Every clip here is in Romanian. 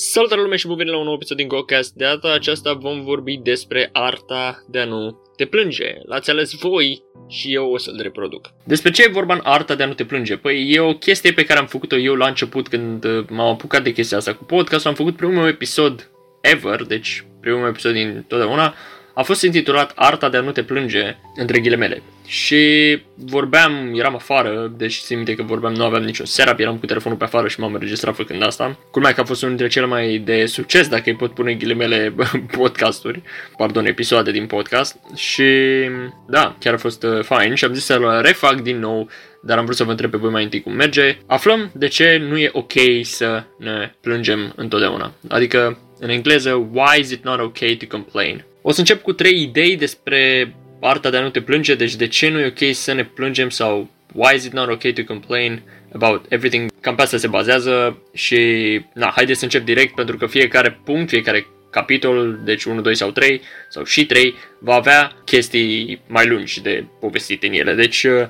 Salutare lume și bun venit la un nou episod din GoCast. De data aceasta vom vorbi despre arta de a nu te plânge. L-ați ales voi și eu o să-l reproduc. Despre ce e vorba în arta de a nu te plânge? Păi e o chestie pe care am făcut-o eu la început când uh, m-am apucat de chestia asta cu podcast. Am făcut primul episod ever, deci primul episod din totdeauna, a fost intitulat Arta de a nu te plânge, între ghilimele. Și vorbeam, eram afară, deci țin minte că vorbeam, nu aveam niciun setup, eram cu telefonul pe afară și m-am înregistrat făcând asta. Culmea că a fost unul dintre cele mai de succes, dacă îi pot pune ghilimele podcasturi, pardon, episoade din podcast. Și da, chiar a fost uh, fain și am zis să-l refac din nou dar am vrut să vă întreb pe voi mai întâi cum merge. Aflăm de ce nu e ok să ne plângem întotdeauna. Adică, în engleză, why is it not okay to complain? O să încep cu trei idei despre arta de a nu te plânge, deci de ce nu e ok să ne plângem sau why is it not okay to complain about everything. Cam pe asta se bazează și na, haideți să încep direct pentru că fiecare punct, fiecare capitol, deci 1, 2 sau 3 sau și 3, va avea chestii mai lungi de povestit în ele. Deci, uh,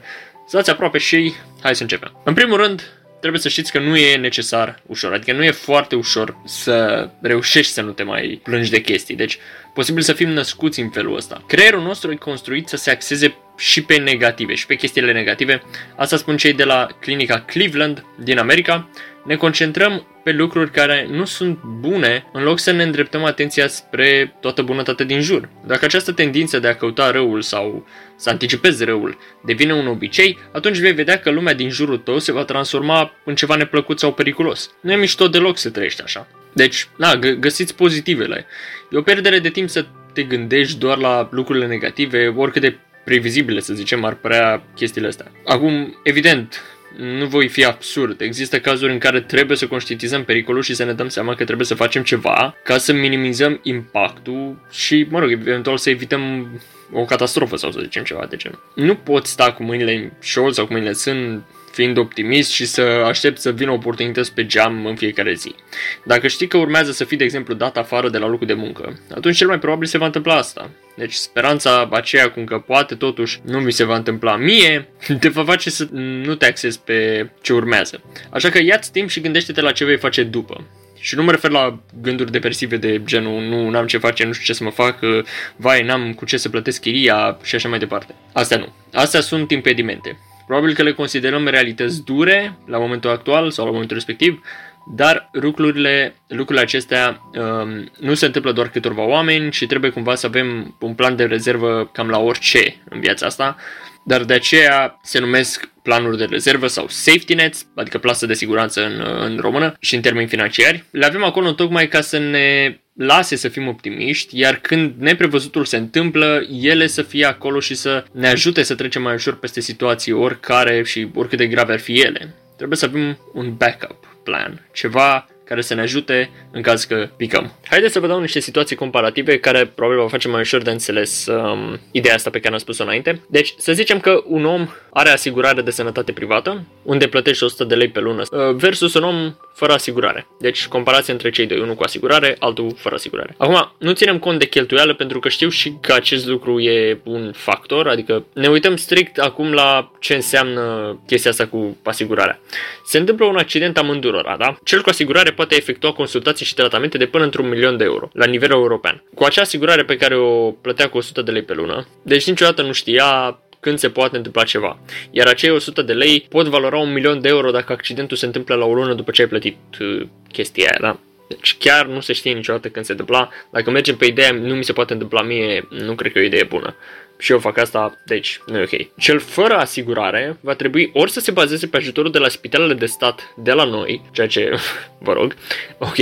stați aproape și hai să începem. În primul rând, trebuie să știți că nu e necesar ușor, adică nu e foarte ușor să reușești să nu te mai plângi de chestii. Deci, posibil să fim născuți în felul ăsta. Creierul nostru e construit să se axeze și pe negative și pe chestiile negative. Asta spun cei de la clinica Cleveland din America. Ne concentrăm pe lucruri care nu sunt bune în loc să ne îndreptăm atenția spre toată bunătatea din jur. Dacă această tendință de a căuta răul sau să anticipezi răul devine un obicei, atunci vei vedea că lumea din jurul tău se va transforma în ceva neplăcut sau periculos. Nu e mișto deloc să trăiești așa. Deci, na, găsiți pozitivele. E o pierdere de timp să te gândești doar la lucrurile negative, oricât de previzibile, să zicem, ar părea chestiile astea. Acum, evident, nu voi fi absurd. Există cazuri în care trebuie să conștientizăm pericolul și să ne dăm seama că trebuie să facem ceva ca să minimizăm impactul și, mă rog, eventual să evităm o catastrofă sau să zicem ceva de genul. Nu poți sta cu mâinile în șold sau cu mâinile în fiind optimist și să aștept să vină oportunități pe geam în fiecare zi. Dacă știi că urmează să fii, de exemplu, dat afară de la locul de muncă, atunci cel mai probabil se va întâmpla asta. Deci speranța aceea cum că poate totuși nu mi se va întâmpla mie, te va face să nu te axezi pe ce urmează. Așa că ia-ți timp și gândește-te la ce vei face după. Și nu mă refer la gânduri depresive de genul nu am ce face, nu știu ce să mă fac, vai, n-am cu ce să plătesc chiria și așa mai departe. Astea nu. Astea sunt impedimente. Probabil că le considerăm realități dure la momentul actual sau la momentul respectiv, dar lucrurile, lucrurile acestea um, nu se întâmplă doar câtorva oameni și trebuie cumva să avem un plan de rezervă cam la orice în viața asta, dar de aceea se numesc planuri de rezervă sau safety nets, adică plasă de siguranță în, în română și în termeni financiari. Le avem acolo tocmai ca să ne lase să fim optimiști, iar când neprevăzutul se întâmplă, ele să fie acolo și să ne ajute să trecem mai ușor peste situații oricare și oricât de grave ar fi ele. Trebuie să avem un backup plan, ceva care să ne ajute în caz că picăm. Haideți să vă dau niște situații comparative care probabil vă face mai ușor de înțeles um, ideea asta pe care am spus-o înainte. Deci, să zicem că un om are asigurare de sănătate privată, unde plătește 100 de lei pe lună, uh, versus un om fără asigurare. Deci, comparație între cei doi, unul cu asigurare, altul fără asigurare. Acum, nu ținem cont de cheltuială pentru că știu și că acest lucru e un factor, adică ne uităm strict acum la ce înseamnă chestia asta cu asigurarea. Se întâmplă un accident amândurora, da? Cel cu asigurare poate efectua consultații și tratamente de până într-un milion de euro, la nivel european. Cu acea asigurare pe care o plătea cu 100 de lei pe lună, deci niciodată nu știa când se poate întâmpla ceva. Iar acei 100 de lei pot valora un milion de euro dacă accidentul se întâmplă la o lună după ce ai plătit uh, chestia aia, da? Deci chiar nu se știe niciodată când se întâmpla. Dacă mergem pe ideea nu mi se poate întâmpla mie, nu cred că e o idee bună. Și eu fac asta, deci nu e ok. Cel fără asigurare va trebui ori să se bazeze pe ajutorul de la spitalele de stat de la noi, ceea ce, vă rog, ok,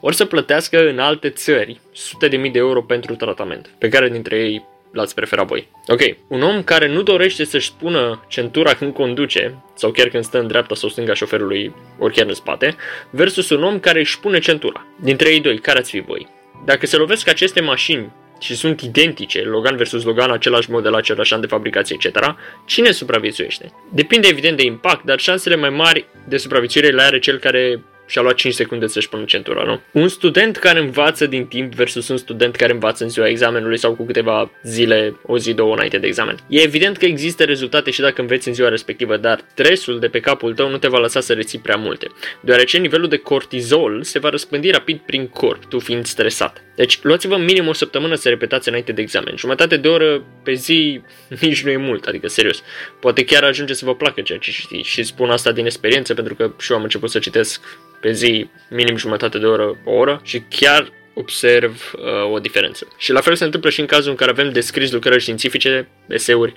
ori să plătească în alte țări sute de mii de euro pentru tratament, pe care dintre ei l-ați preferat voi. Ok, un om care nu dorește să-și pună centura când conduce, sau chiar când stă în dreapta sau stânga șoferului, ori chiar în spate, versus un om care își pune centura. Dintre ei doi, care ați fi voi? Dacă se lovesc aceste mașini și sunt identice, Logan versus Logan, același model, același an de fabricație, etc., cine supraviețuiește? Depinde evident de impact, dar șansele mai mari de supraviețuire le are cel care și-a luat 5 secunde să-și pună centura, nu? Un student care învață din timp versus un student care învață în ziua examenului sau cu câteva zile, o zi, două înainte de examen. E evident că există rezultate și dacă înveți în ziua respectivă, dar stresul de pe capul tău nu te va lăsa să reții prea multe, deoarece nivelul de cortizol se va răspândi rapid prin corp, tu fiind stresat. Deci luați-vă minim o săptămână să repetați înainte de examen. Jumătate de oră pe zi nici nu e mult, adică serios. Poate chiar ajunge să vă placă ceea ce știți și spun asta din experiență pentru că și eu am început să citesc pe zi minim jumătate de oră, o oră și chiar observ uh, o diferență. Și la fel se întâmplă și în cazul în care avem descris lucrări științifice, eseuri,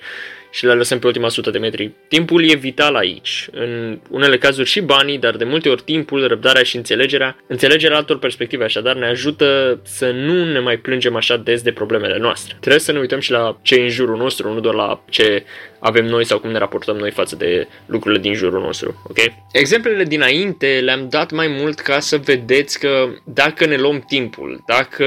și le lăsăm pe ultima sută de metri. Timpul e vital aici. În unele cazuri și banii, dar de multe ori timpul, răbdarea și înțelegerea. Înțelegerea altor perspective așadar ne ajută să nu ne mai plângem așa des de problemele noastre. Trebuie să ne uităm și la ce e în jurul nostru, nu doar la ce avem noi sau cum ne raportăm noi față de lucrurile din jurul nostru, ok? Exemplele dinainte le-am dat mai mult ca să vedeți că dacă ne luăm timpul, dacă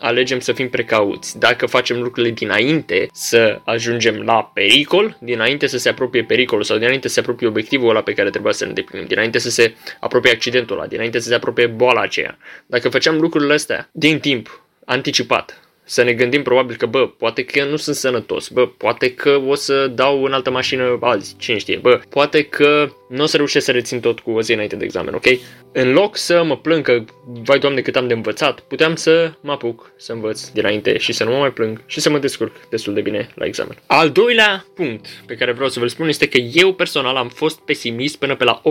alegem să fim precauți, dacă facem lucrurile dinainte să ajungem la pericol, dinainte să se apropie pericolul sau dinainte să se apropie obiectivul ăla pe care trebuia să ne îndeplinim, dinainte să se apropie accidentul ăla, dinainte să se apropie boala aceea. Dacă făceam lucrurile astea din timp, anticipat, să ne gândim probabil că, bă, poate că nu sunt sănătos, bă, poate că o să dau în altă mașină azi, cine știe, bă, poate că nu o să reușesc să rețin tot cu o zi înainte de examen, ok? În loc să mă plâng că, vai doamne, cât am de învățat, puteam să mă apuc să învăț dinainte și să nu mă mai plâng și să mă descurc destul de bine la examen. Al doilea punct pe care vreau să vă spun este că eu personal am fost pesimist până pe la 18-19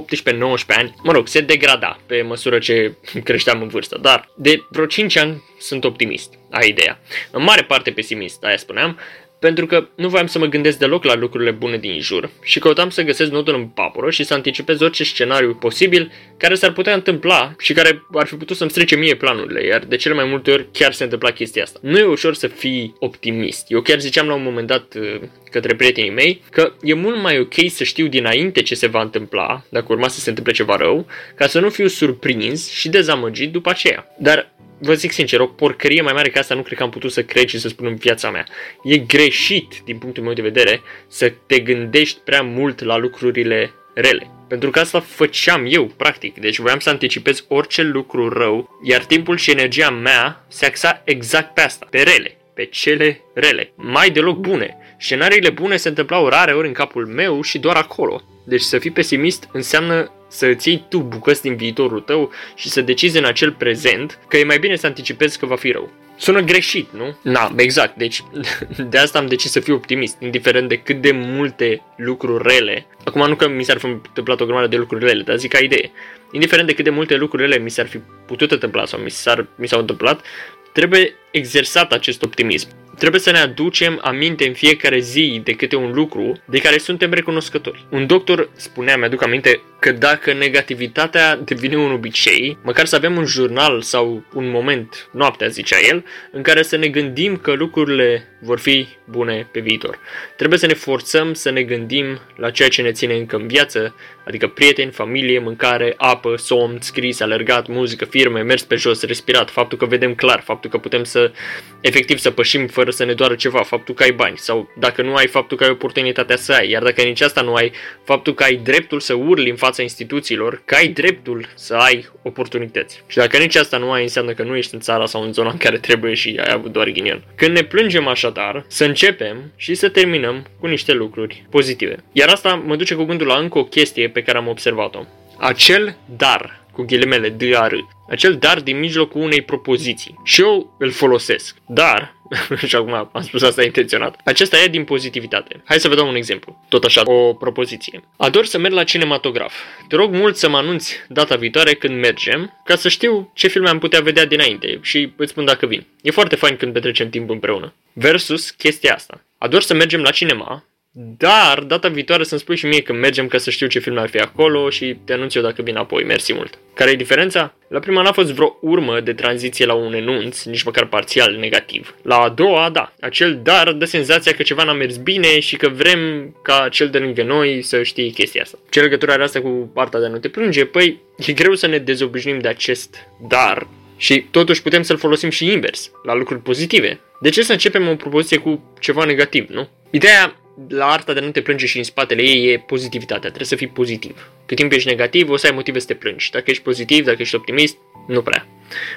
ani. Mă rog, se degrada pe măsură ce creșteam în vârstă, dar de vreo 5 ani sunt optimist, ai ideea. În mare parte pesimist, aia spuneam, pentru că nu voiam să mă gândesc deloc la lucrurile bune din jur și căutam să găsesc nodul în papură și să anticipez orice scenariu posibil care s-ar putea întâmpla și care ar fi putut să-mi strece mie planurile, iar de cele mai multe ori chiar se întâmpla chestia asta. Nu e ușor să fii optimist. Eu chiar ziceam la un moment dat uh, către prietenii mei că e mult mai ok să știu dinainte ce se va întâmpla, dacă urma să se întâmple ceva rău, ca să nu fiu surprins și dezamăgit după aceea. Dar vă zic sincer, o porcărie mai mare ca asta nu cred că am putut să cred și să spun în viața mea. E greșit, din punctul meu de vedere, să te gândești prea mult la lucrurile rele. Pentru că asta făceam eu, practic. Deci voiam să anticipez orice lucru rău, iar timpul și energia mea se axa exact pe asta, pe rele, pe cele rele, mai deloc bune. Scenariile bune se întâmplau rare ori în capul meu și doar acolo. Deci să fii pesimist înseamnă să îți iei tu bucăți din viitorul tău și să decizi în acel prezent că e mai bine să anticipezi că va fi rău. Sună greșit, nu? Na, exact. Deci de asta am decis să fiu optimist, indiferent de cât de multe lucruri rele. Acum nu că mi s-ar fi întâmplat o grămadă de lucruri rele, dar zic ca idee. Indiferent de cât de multe lucruri rele mi s-ar fi putut întâmpla sau mi, s-ar, mi s-au întâmplat, trebuie exersat acest optimism. Trebuie să ne aducem aminte în fiecare zi de câte un lucru de care suntem recunoscători. Un doctor spunea, mi-aduc aminte, că dacă negativitatea devine un obicei, măcar să avem un jurnal sau un moment, noaptea zicea el, în care să ne gândim că lucrurile vor fi bune pe viitor. Trebuie să ne forțăm să ne gândim la ceea ce ne ține încă în viață, adică prieteni, familie, mâncare, apă, somn, scris, alergat, muzică, firme, mers pe jos, respirat, faptul că vedem clar, faptul că putem să efectiv să pășim fără să ne doară ceva, faptul că ai bani sau dacă nu ai, faptul că ai oportunitatea să ai, iar dacă nici asta nu ai, faptul că ai dreptul să urli în fața instituțiilor, că ai dreptul să ai oportunități. Și dacă nici asta nu ai, înseamnă că nu ești în țara sau în zona în care trebuie și ai avut doar ghinion. Când ne plângem așadar, să începem și să terminăm cu niște lucruri pozitive. Iar asta mă duce cu gândul la încă o chestie pe care am observat-o. Acel dar cu ghilimele D-A-R, acel dar din mijlocul unei propoziții. Și eu îl folosesc. Dar, și acum am spus asta intenționat, acesta e din pozitivitate. Hai să vă dau un exemplu. Tot așa, o propoziție. Ador să merg la cinematograf. Te rog mult să mă anunți data viitoare când mergem, ca să știu ce filme am putea vedea dinainte și îți spun dacă vin. E foarte fain când petrecem timp împreună. Versus chestia asta. Ador să mergem la cinema, dar, data viitoare să-mi spui și mie când mergem ca să știu ce film ar fi acolo și te anunț eu dacă vin apoi. Mersi mult. Care e diferența? La prima n-a fost vreo urmă de tranziție la un enunț, nici măcar parțial negativ. La a doua, da. Acel dar dă senzația că ceva n-a mers bine și că vrem ca cel de lângă noi să știe chestia asta. Ce legătură are asta cu partea de a nu te plânge? Păi, e greu să ne dezobișnim de acest dar și totuși putem să-l folosim și invers, la lucruri pozitive. De ce să începem o propoziție cu ceva negativ, nu? Ideea la arta de a nu te plânge și în spatele ei e pozitivitatea. Trebuie să fii pozitiv. Cât timp ești negativ, o să ai motive să te plângi. Dacă ești pozitiv, dacă ești optimist, nu prea.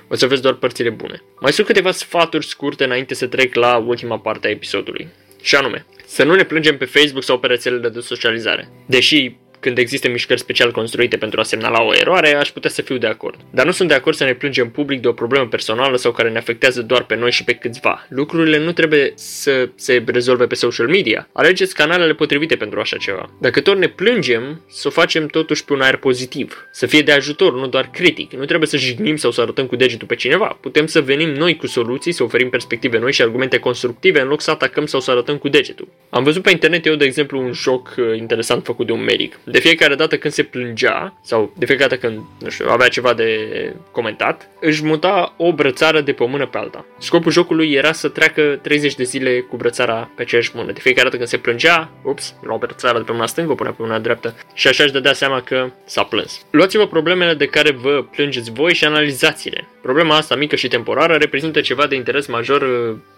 O să vezi doar părțile bune. Mai sunt câteva sfaturi scurte înainte să trec la ultima parte a episodului. Și anume, să nu ne plângem pe Facebook sau pe rețelele de socializare. Deși când există mișcări special construite pentru a semnala o eroare, aș putea să fiu de acord. Dar nu sunt de acord să ne plângem public de o problemă personală sau care ne afectează doar pe noi și pe câțiva. Lucrurile nu trebuie să se rezolve pe social media. Alegeți canalele potrivite pentru așa ceva. Dacă tot ne plângem, să o facem totuși pe un aer pozitiv. Să fie de ajutor, nu doar critic. Nu trebuie să jignim sau să arătăm cu degetul pe cineva. Putem să venim noi cu soluții, să oferim perspective noi și argumente constructive în loc să atacăm sau să arătăm cu degetul. Am văzut pe internet eu, de exemplu, un joc uh, interesant făcut de un medic de fiecare dată când se plângea, sau de fiecare dată când, nu știu, avea ceva de comentat, își muta o brățară de pe o mână pe alta. Scopul jocului era să treacă 30 de zile cu brățara pe aceeași mână. De fiecare dată când se plângea, ups, lua brățara de pe mâna stângă, o punea pe mâna dreaptă și așa își dădea seama că s-a plâns. Luați-vă problemele de care vă plângeți voi și analizați-le. Problema asta mică și temporară reprezintă ceva de interes major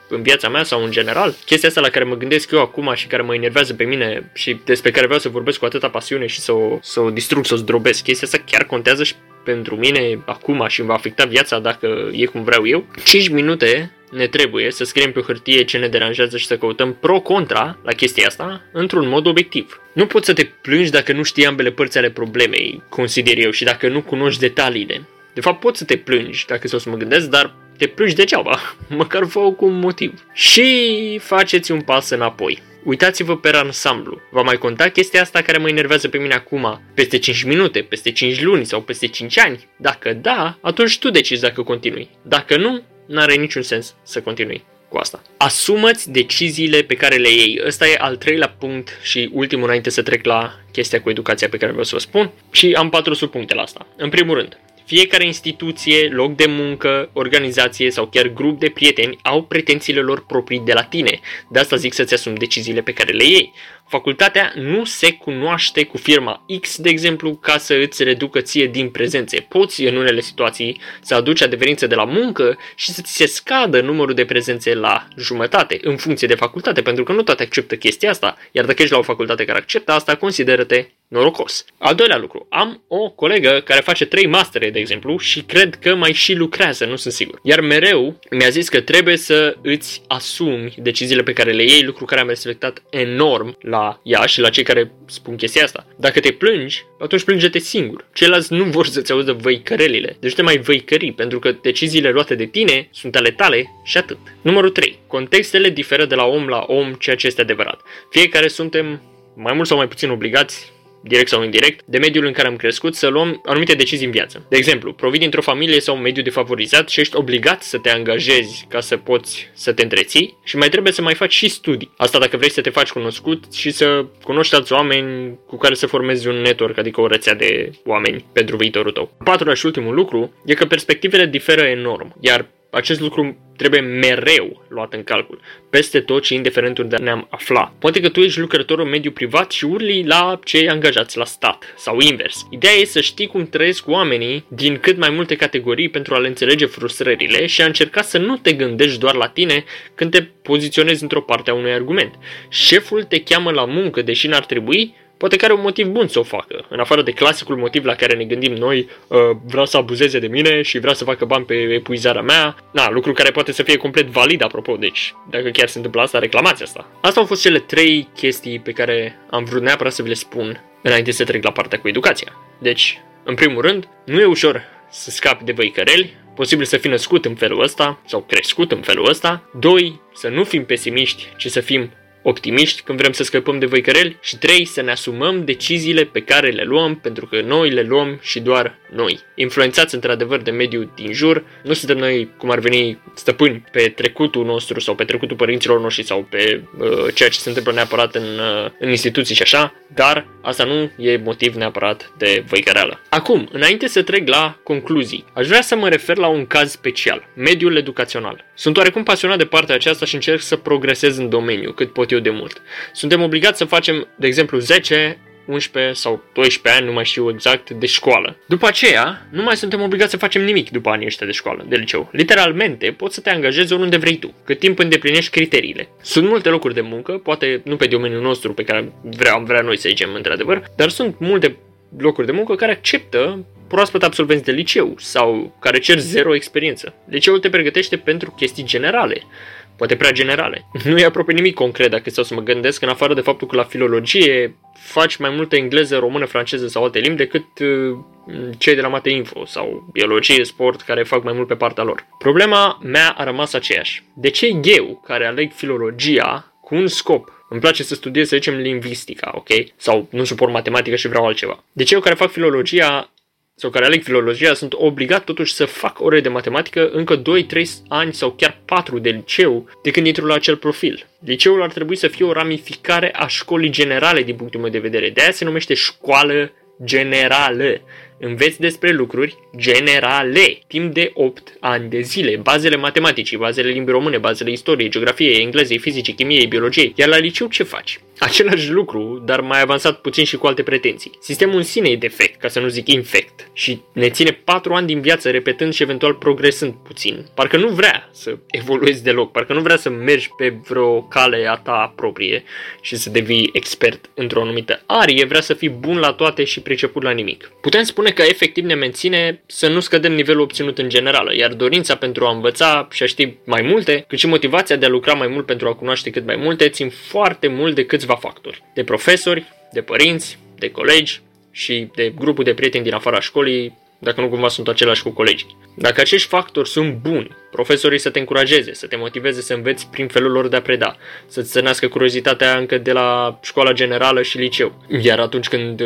în viața mea sau în general. Chestia asta la care mă gândesc eu acum și care mă enervează pe mine și despre care vreau să vorbesc cu atâta pasiune și să o, să o distrug, să o zdrobesc. Chestia asta chiar contează și pentru mine acum și îmi va afecta viața dacă e cum vreau eu. 5 minute ne trebuie să scriem pe o hârtie ce ne deranjează și să căutăm pro-contra la chestia asta într-un mod obiectiv. Nu poți să te plângi dacă nu știi ambele părți ale problemei, consider eu, și dacă nu cunoști detaliile. De fapt, poți să te plângi, dacă să o să mă gândesc, dar te plângi degeaba, măcar fă cu un motiv. Și faceți un pas înapoi. Uitați-vă pe ansamblu. Va mai conta chestia asta care mă enervează pe mine acum, peste 5 minute, peste 5 luni sau peste 5 ani? Dacă da, atunci tu decizi dacă continui. Dacă nu, n-are niciun sens să continui cu asta. Asumăți deciziile pe care le iei. Ăsta e al treilea punct și ultimul înainte să trec la chestia cu educația pe care vreau să vă spun. Și am patru subpuncte la asta. În primul rând, fiecare instituție, loc de muncă, organizație sau chiar grup de prieteni au pretențiile lor proprii de la tine. De asta zic să-ți asumi deciziile pe care le iei. Facultatea nu se cunoaște cu firma X, de exemplu, ca să îți reducă ție din prezențe. Poți, în unele situații, să aduci adeverință de la muncă și să ți se scadă numărul de prezențe la jumătate, în funcție de facultate, pentru că nu toate acceptă chestia asta, iar dacă ești la o facultate care acceptă asta, consideră-te norocos. Al doilea lucru, am o colegă care face trei mastere, de exemplu, și cred că mai și lucrează, nu sunt sigur. Iar mereu mi-a zis că trebuie să îți asumi deciziile pe care le iei, lucru care am respectat enorm la ea și la cei care spun chestia asta. Dacă te plângi, atunci plânge-te singur. Ceilalți nu vor să-ți auză văicărelile. Deci te mai văicări, pentru că deciziile luate de tine sunt ale tale și atât. Numărul 3. Contextele diferă de la om la om, ceea ce este adevărat. Fiecare suntem mai mult sau mai puțin obligați direct sau indirect, de mediul în care am crescut să luăm anumite decizii în viață. De exemplu, provii dintr-o familie sau un mediu defavorizat și ești obligat să te angajezi ca să poți să te întreții și mai trebuie să mai faci și studii. Asta dacă vrei să te faci cunoscut și să cunoști alți oameni cu care să formezi un network, adică o rețea de oameni pentru viitorul tău. Patrulea și ultimul lucru e că perspectivele diferă enorm, iar acest lucru trebuie mereu luat în calcul, peste tot și indiferent unde ne-am afla. Poate că tu ești lucrător în mediul privat și urli la cei angajați la stat, sau invers. Ideea e să știi cum trăiesc oamenii din cât mai multe categorii pentru a le înțelege frustrările și a încerca să nu te gândești doar la tine când te poziționezi într-o parte a unui argument. Șeful te cheamă la muncă, deși n-ar trebui, Poate că are un motiv bun să o facă, în afară de clasicul motiv la care ne gândim noi, uh, vrea să abuzeze de mine și vrea să facă bani pe epuizarea mea. Na, lucru care poate să fie complet valid, apropo, deci dacă chiar se întâmplă asta, reclamați asta. Asta au fost cele trei chestii pe care am vrut neapărat să vi le spun înainte să trec la partea cu educația. Deci, în primul rând, nu e ușor să scapi de văicăreli, posibil să fii născut în felul ăsta sau crescut în felul ăsta. Doi, să nu fim pesimiști, ci să fim optimiști când vrem să scăpăm de văicăreli și trei, să ne asumăm deciziile pe care le luăm pentru că noi le luăm și doar noi. Influențați într-adevăr de mediul din jur, nu suntem noi cum ar veni stăpâni pe trecutul nostru sau pe trecutul părinților noștri sau pe uh, ceea ce se întâmplă neapărat în, uh, în instituții și așa, dar asta nu e motiv neapărat de văicăreală. Acum, înainte să trec la concluzii, aș vrea să mă refer la un caz special, mediul educațional. Sunt oarecum pasionat de partea aceasta și încerc să progresez în domeniu cât pot eu de mult. Suntem obligați să facem, de exemplu, 10 11 sau 12 ani, nu mai știu exact, de școală. După aceea, nu mai suntem obligați să facem nimic după anii ăștia de școală, de liceu. Literalmente, poți să te angajezi oriunde vrei tu, cât timp îndeplinești criteriile. Sunt multe locuri de muncă, poate nu pe domeniul nostru pe care vreau, vrea noi să zicem într-adevăr, dar sunt multe locuri de muncă care acceptă proaspăt absolvenți de liceu sau care cer zero experiență. Liceul te pregătește pentru chestii generale, poate prea generale. Nu e aproape nimic concret dacă stau să mă gândesc, în afară de faptul că la filologie faci mai multă engleză, română, franceză sau alte limbi decât uh, cei de la Mate Info sau biologie, sport, care fac mai mult pe partea lor. Problema mea a rămas aceeași. De ce eu, care aleg filologia cu un scop îmi place să studiez, să zicem, lingvistica, ok? Sau nu suport matematică și vreau altceva. De ce eu care fac filologia sau care aleg filologia sunt obligat totuși să fac ore de matematică încă 2-3 ani sau chiar 4 de liceu de când intru la acel profil. Liceul ar trebui să fie o ramificare a școlii generale din punctul meu de vedere. De aia se numește școală generală. Înveți despre lucruri generale, timp de 8 ani de zile, bazele matematicii, bazele limbii române, bazele istoriei, geografiei, englezei, fizicii, chimiei, biologiei. Iar la liceu ce faci? Același lucru, dar mai avansat puțin și cu alte pretenții. Sistemul în sine e defect, ca să nu zic infect, și ne ține 4 ani din viață repetând și eventual progresând puțin. Parcă nu vrea să evoluezi deloc, parcă nu vrea să mergi pe vreo cale a ta proprie și să devii expert într-o anumită arie, vrea să fii bun la toate și priceput la nimic. Putem spune că efectiv ne menține să nu scădem nivelul obținut în generală, iar dorința pentru a învăța și a ști mai multe, cât și motivația de a lucra mai mult pentru a cunoaște cât mai multe, țin foarte mult de câțiva factori. De profesori, de părinți, de colegi și de grupul de prieteni din afara școlii, dacă nu cumva sunt același cu colegii. Dacă acești factori sunt buni, profesorii să te încurajeze, să te motiveze să înveți prin felul lor de a preda, să-ți țănească curiozitatea încă de la școala generală și liceu. Iar atunci când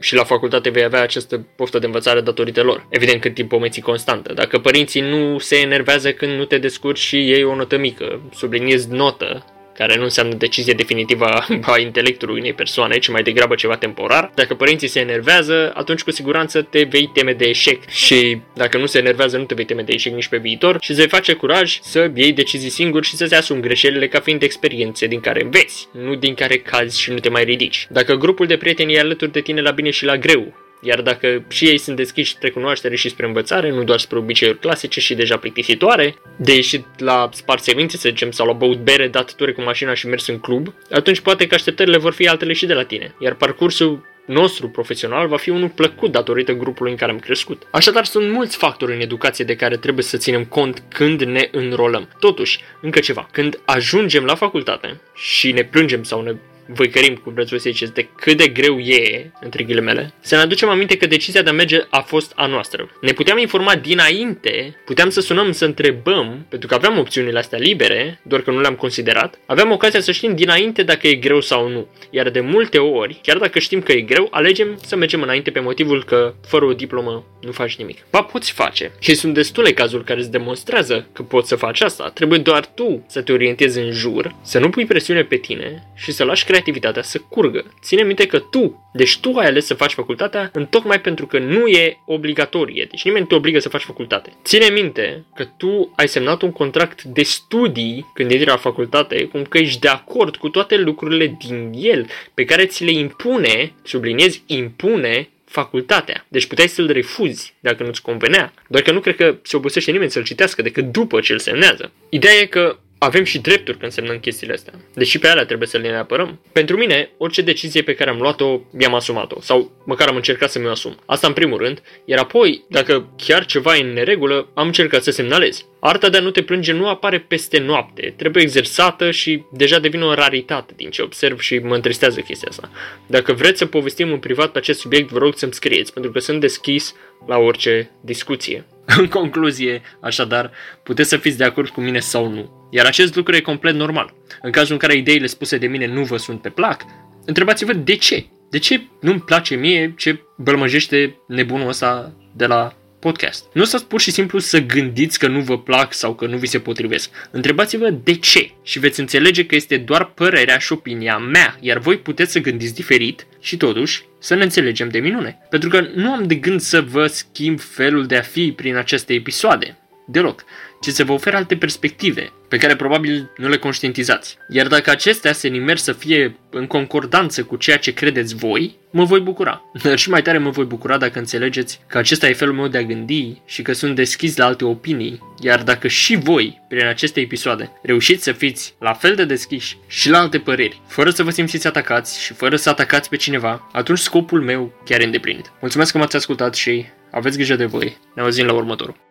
și la facultate vei avea această poftă de învățare datorită lor. Evident, cât timp o menții constantă. Dacă părinții nu se enervează când nu te descurci și iei o notă mică, subliniezi notă, care nu înseamnă decizie definitivă a intelectului unei persoane, ci mai degrabă ceva temporar. Dacă părinții se enervează, atunci cu siguranță te vei teme de eșec și dacă nu se enervează, nu te vei teme de eșec nici pe viitor și îți vei face curaj să iei decizii singur și să-ți asumi greșelile ca fiind experiențe din care înveți, nu din care cazi și nu te mai ridici. Dacă grupul de prieteni e alături de tine la bine și la greu, iar dacă și ei sunt deschiși spre cunoaștere și spre învățare, nu doar spre obiceiuri clasice și deja plictisitoare, de ieșit la spart semințe, să zicem, sau la băut bere, dat ture cu mașina și mers în club, atunci poate că așteptările vor fi altele și de la tine. Iar parcursul nostru profesional va fi unul plăcut datorită grupului în care am crescut. Așadar, sunt mulți factori în educație de care trebuie să ținem cont când ne înrolăm. Totuși, încă ceva, când ajungem la facultate și ne plângem sau ne văicărim, cum vreți să ziceți, de cât de greu e, între ghilimele, să ne aducem aminte că decizia de a merge a fost a noastră. Ne puteam informa dinainte, puteam să sunăm să întrebăm, pentru că aveam opțiunile astea libere, doar că nu le-am considerat, aveam ocazia să știm dinainte dacă e greu sau nu. Iar de multe ori, chiar dacă știm că e greu, alegem să mergem înainte pe motivul că fără o diplomă nu faci nimic. Ba, poți face. Și sunt destule cazuri care îți demonstrează că poți să faci asta. Trebuie doar tu să te orientezi în jur, să nu pui presiune pe tine și să lași creativitatea să curgă. Ține minte că tu, deci tu ai ales să faci facultatea în tocmai pentru că nu e obligatorie. Deci nimeni nu te obligă să faci facultate. Ține minte că tu ai semnat un contract de studii când intri la facultate, cum că ești de acord cu toate lucrurile din el pe care ți le impune, subliniez, impune facultatea. Deci puteai să-l refuzi dacă nu-ți convenea. Doar că nu cred că se obosește nimeni să-l citească decât după ce îl semnează. Ideea e că avem și drepturi când semnăm chestiile astea. Deci pe alea trebuie să le apărăm. Pentru mine, orice decizie pe care am luat-o, mi-am asumat-o. Sau măcar am încercat să mi-o asum. Asta în primul rând. Iar apoi, dacă chiar ceva e în neregulă, am încercat să semnalez. Arta de a nu te plânge nu apare peste noapte. Trebuie exersată și deja devine o raritate din ce observ și mă întristează chestia asta. Dacă vreți să povestim în privat pe acest subiect, vă rog să-mi scrieți, pentru că sunt deschis la orice discuție. În concluzie, așadar, puteți să fiți de acord cu mine sau nu. Iar acest lucru e complet normal. În cazul în care ideile spuse de mine nu vă sunt pe plac, întrebați-vă de ce. De ce nu-mi place mie ce bălmăjește nebunul ăsta de la podcast. Nu stați pur și simplu să gândiți că nu vă plac sau că nu vi se potrivesc. Întrebați-vă de ce și veți înțelege că este doar părerea și opinia mea, iar voi puteți să gândiți diferit și totuși să ne înțelegem de minune. Pentru că nu am de gând să vă schimb felul de a fi prin aceste episoade. Deloc, ci se vă oferă alte perspective, pe care probabil nu le conștientizați. Iar dacă acestea se nimer să fie în concordanță cu ceea ce credeți voi, mă voi bucura. Dar și mai tare mă voi bucura dacă înțelegeți că acesta e felul meu de a gândi și că sunt deschis la alte opinii. Iar dacă și voi, prin aceste episoade, reușiți să fiți la fel de deschiși și la alte păreri, fără să vă simțiți atacați și fără să atacați pe cineva, atunci scopul meu chiar e îndeplinit. Mulțumesc că m-ați ascultat și aveți grijă de voi. Ne auzim la următorul.